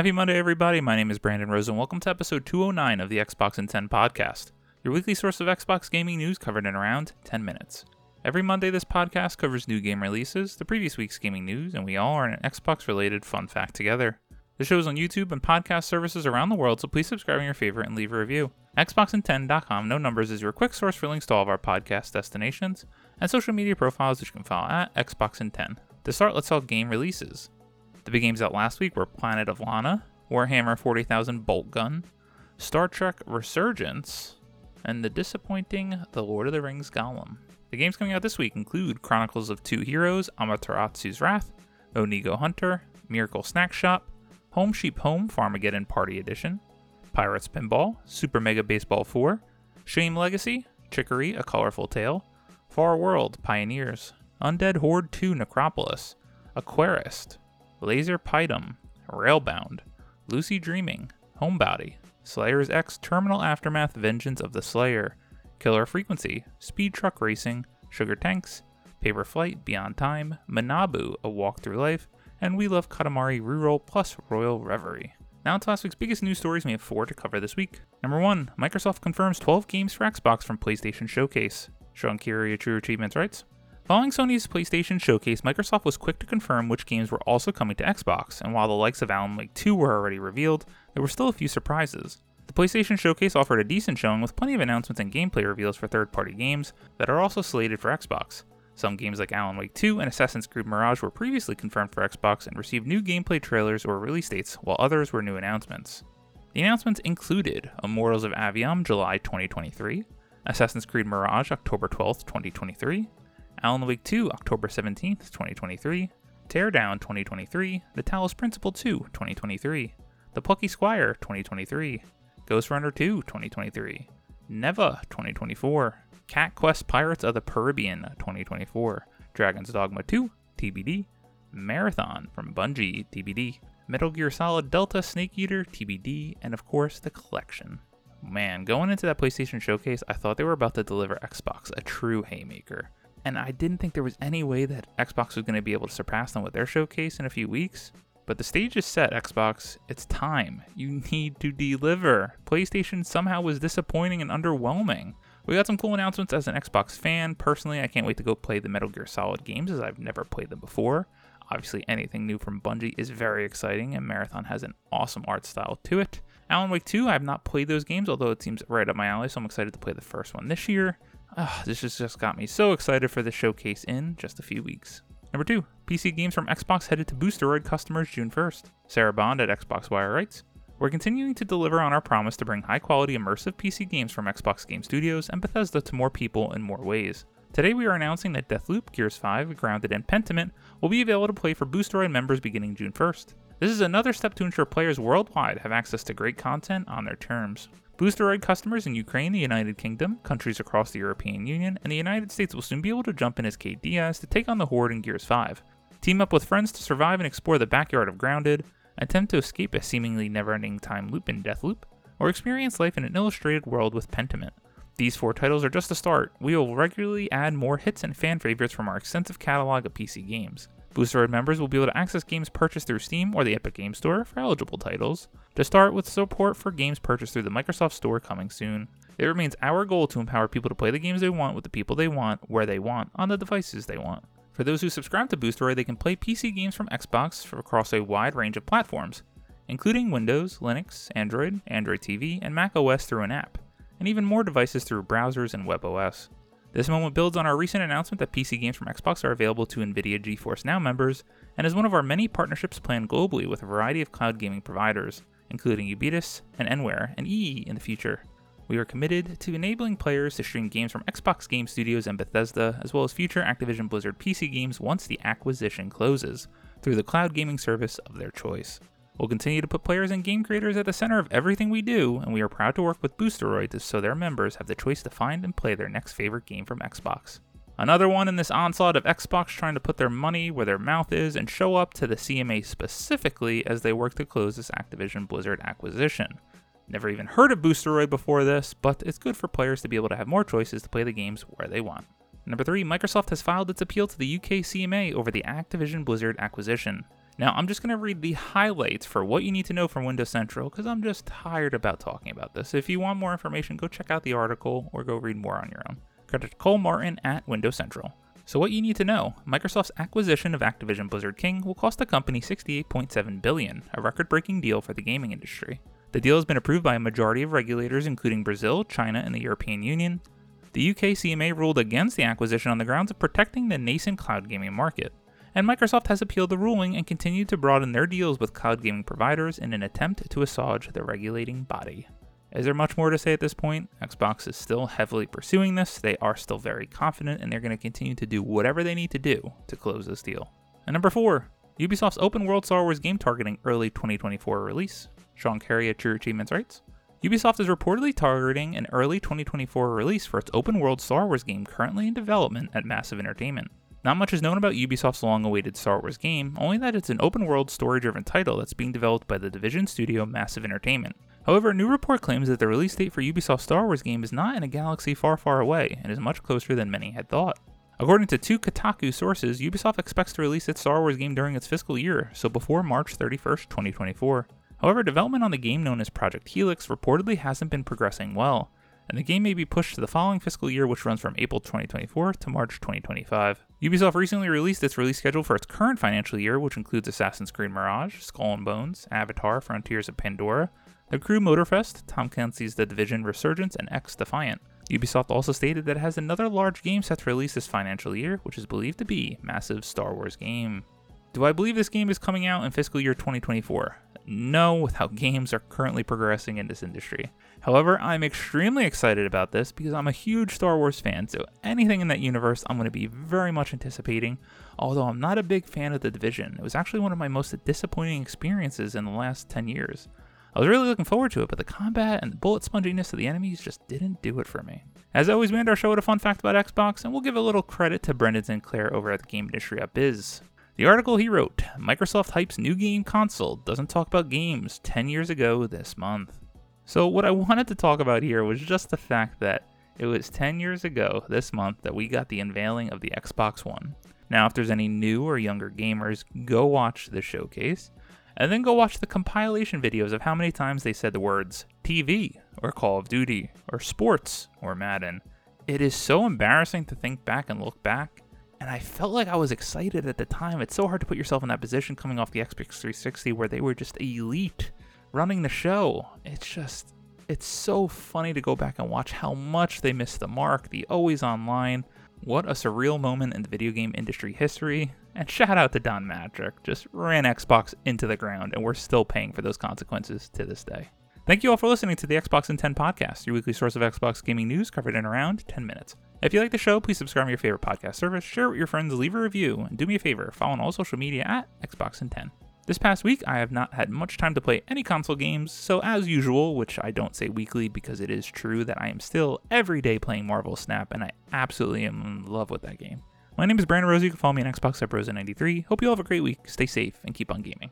Happy Monday, everybody. My name is Brandon Rose, and welcome to episode 209 of the Xbox in 10 podcast, your weekly source of Xbox gaming news covered in around 10 minutes. Every Monday, this podcast covers new game releases, the previous week's gaming news, and we all are in an Xbox related fun fact together. The show is on YouTube and podcast services around the world, so please subscribe on your favorite and leave a review. Xboxin10.com, no numbers, is your quick source for links to all of our podcast destinations and social media profiles, which you can follow at Xboxin10. To start, let's talk game releases. The big games out last week were Planet of Lana, Warhammer 40,000 Boltgun, Star Trek Resurgence, and the disappointing The Lord of the Rings Gollum. The games coming out this week include Chronicles of Two Heroes, Amaterasu's Wrath, Onigo Hunter, Miracle Snack Shop, Home Sheep Home Farmageddon Party Edition, Pirates Pinball, Super Mega Baseball 4, Shame Legacy, Chicory A Colorful Tale, Far World Pioneers, Undead Horde 2 Necropolis, Aquarist, Laser Python, Railbound, Lucy Dreaming, Homebody, Slayers X Terminal Aftermath Vengeance of the Slayer, Killer Frequency, Speed Truck Racing, Sugar Tanks, Paper Flight Beyond Time, Manabu A Walk Through Life, and We Love Katamari Reroll plus Royal Reverie. Now to last week's biggest news stories, we have four to cover this week. Number one, Microsoft confirms 12 games for Xbox from PlayStation Showcase. Sean Carey, True Achievements writes, Following Sony's PlayStation Showcase, Microsoft was quick to confirm which games were also coming to Xbox, and while the likes of Alan Wake 2 were already revealed, there were still a few surprises. The PlayStation Showcase offered a decent showing with plenty of announcements and gameplay reveals for third party games that are also slated for Xbox. Some games like Alan Wake 2 and Assassin's Creed Mirage were previously confirmed for Xbox and received new gameplay trailers or release dates, while others were new announcements. The announcements included Immortals of Aveum July 2023, Assassin's Creed Mirage October 12, 2023, Alan Wake 2 October 17, 2023, Teardown 2023, The Talos Principle 2 2023, The Plucky Squire 2023, Ghostrunner 2 2023, Neva 2024, Cat Quest Pirates of the Purribean 2024, Dragon's Dogma 2 TBD, Marathon from Bungie TBD, Metal Gear Solid Delta Snake Eater TBD, and of course the collection. Man, going into that PlayStation showcase, I thought they were about to deliver Xbox a true haymaker. And I didn't think there was any way that Xbox was going to be able to surpass them with their showcase in a few weeks. But the stage is set, Xbox. It's time. You need to deliver. PlayStation somehow was disappointing and underwhelming. We got some cool announcements as an Xbox fan. Personally, I can't wait to go play the Metal Gear Solid games as I've never played them before. Obviously, anything new from Bungie is very exciting, and Marathon has an awesome art style to it. Alan Wake 2, I have not played those games, although it seems right up my alley, so I'm excited to play the first one this year. Oh, this has just got me so excited for the showcase in just a few weeks. Number 2, PC games from Xbox headed to Boosteroid customers June 1st. Sarah Bond at Xbox Wire writes, we're continuing to deliver on our promise to bring high quality immersive PC games from Xbox Game Studios and Bethesda to more people in more ways. Today we are announcing that Deathloop, Gears 5, Grounded, and Pentiment will be available to play for Boosteroid members beginning June 1st. This is another step to ensure players worldwide have access to great content on their terms. Boosteroid customers in Ukraine, the United Kingdom, countries across the European Union, and the United States will soon be able to jump in as Kait Diaz to take on the Horde in Gears 5. Team up with friends to survive and explore the backyard of Grounded, attempt to escape a seemingly never ending time loop in Deathloop, or experience life in an illustrated world with Pentiment. These four titles are just a start. We will regularly add more hits and fan favorites from our extensive catalog of PC games. Boosteroid members will be able to access games purchased through Steam or the Epic Game Store for eligible titles, to start with support for games purchased through the Microsoft Store coming soon. It remains our goal to empower people to play the games they want with the people they want, where they want, on the devices they want. For those who subscribe to Boosteroid, they can play PC games from Xbox across a wide range of platforms, including Windows, Linux, Android, Android TV, and Mac OS through an app, and even more devices through browsers and WebOS. This moment builds on our recent announcement that PC games from Xbox are available to NVIDIA GeForce Now members, and is one of our many partnerships planned globally with a variety of cloud gaming providers, including Ubitus and Nware and EE in the future. We are committed to enabling players to stream games from Xbox Game Studios and Bethesda, as well as future Activision Blizzard PC games once the acquisition closes, through the cloud gaming service of their choice. We'll continue to put players and game creators at the center of everything we do, and we are proud to work with Boosteroid so their members have the choice to find and play their next favorite game from Xbox. Another one in this onslaught of Xbox trying to put their money where their mouth is and show up to the CMA specifically as they work to close this Activision Blizzard acquisition. Never even heard of Boosteroid before this, but it's good for players to be able to have more choices to play the games where they want. Number 3, Microsoft has filed its appeal to the UK CMA over the Activision Blizzard acquisition. Now, I'm just going to read the highlights for what you need to know from Windows Central because I'm just tired about talking about this. If you want more information, go check out the article or go read more on your own. Credit Cole Martin at Windows Central. So, what you need to know Microsoft's acquisition of Activision Blizzard King will cost the company 68.7 billion, a record breaking deal for the gaming industry. The deal has been approved by a majority of regulators, including Brazil, China, and the European Union. The UK CMA ruled against the acquisition on the grounds of protecting the nascent cloud gaming market and Microsoft has appealed the ruling and continued to broaden their deals with cloud gaming providers in an attempt to assuage the regulating body. Is there much more to say at this point? Xbox is still heavily pursuing this, they are still very confident, and they're going to continue to do whatever they need to do to close this deal. And number 4, Ubisoft's open world Star Wars game targeting early 2024 release. Sean Carey at True Achievements writes Ubisoft is reportedly targeting an early 2024 release for its open world Star Wars game currently in development at Massive Entertainment. Not much is known about Ubisoft's long awaited Star Wars game, only that it's an open world, story driven title that's being developed by the Division studio Massive Entertainment. However, a new report claims that the release date for Ubisoft's Star Wars game is not in a galaxy far, far away and is much closer than many had thought. According to two Kotaku sources, Ubisoft expects to release its Star Wars game during its fiscal year, so before March 31st, 2024. However, development on the game known as Project Helix reportedly hasn't been progressing well, and the game may be pushed to the following fiscal year, which runs from April 2024 to March 2025. Ubisoft recently released its release schedule for its current financial year, which includes Assassin's Creed Mirage, Skull and Bones, Avatar: Frontiers of Pandora, The Crew Motorfest, Tom Clancy's The Division Resurgence, and XDefiant. Ubisoft also stated that it has another large game set to release this financial year, which is believed to be massive Star Wars game. Do I believe this game is coming out in fiscal year 2024? No, with how games are currently progressing in this industry. However, I'm extremely excited about this because I'm a huge Star Wars fan, so anything in that universe I'm going to be very much anticipating. Although I'm not a big fan of The Division, it was actually one of my most disappointing experiences in the last 10 years. I was really looking forward to it, but the combat and the bullet sponginess of the enemies just didn't do it for me. As always, we end our show with a fun fact about Xbox, and we'll give a little credit to Brendan Sinclair over at the Game Industry Biz. The article he wrote, Microsoft hypes new game console, doesn't talk about games 10 years ago this month. So, what I wanted to talk about here was just the fact that it was 10 years ago this month that we got the unveiling of the Xbox One. Now, if there's any new or younger gamers, go watch the showcase, and then go watch the compilation videos of how many times they said the words TV, or Call of Duty, or sports, or Madden. It is so embarrassing to think back and look back and I felt like I was excited at the time. It's so hard to put yourself in that position coming off the Xbox 360 where they were just elite running the show. It's just, it's so funny to go back and watch how much they missed the mark, the always online. What a surreal moment in the video game industry history. And shout out to Don Mattrick, just ran Xbox into the ground, and we're still paying for those consequences to this day. Thank you all for listening to the Xbox in 10 podcast, your weekly source of Xbox gaming news covered in around 10 minutes. If you like the show, please subscribe to your favorite podcast service, share it with your friends, leave a review, and do me a favor, follow on all social media at Xbox in 10. This past week, I have not had much time to play any console games, so as usual, which I don't say weekly because it is true that I am still every day playing Marvel Snap, and I absolutely am in love with that game. My name is Brandon Rose. You can follow me on Xbox at Rosa93. Hope you all have a great week. Stay safe and keep on gaming.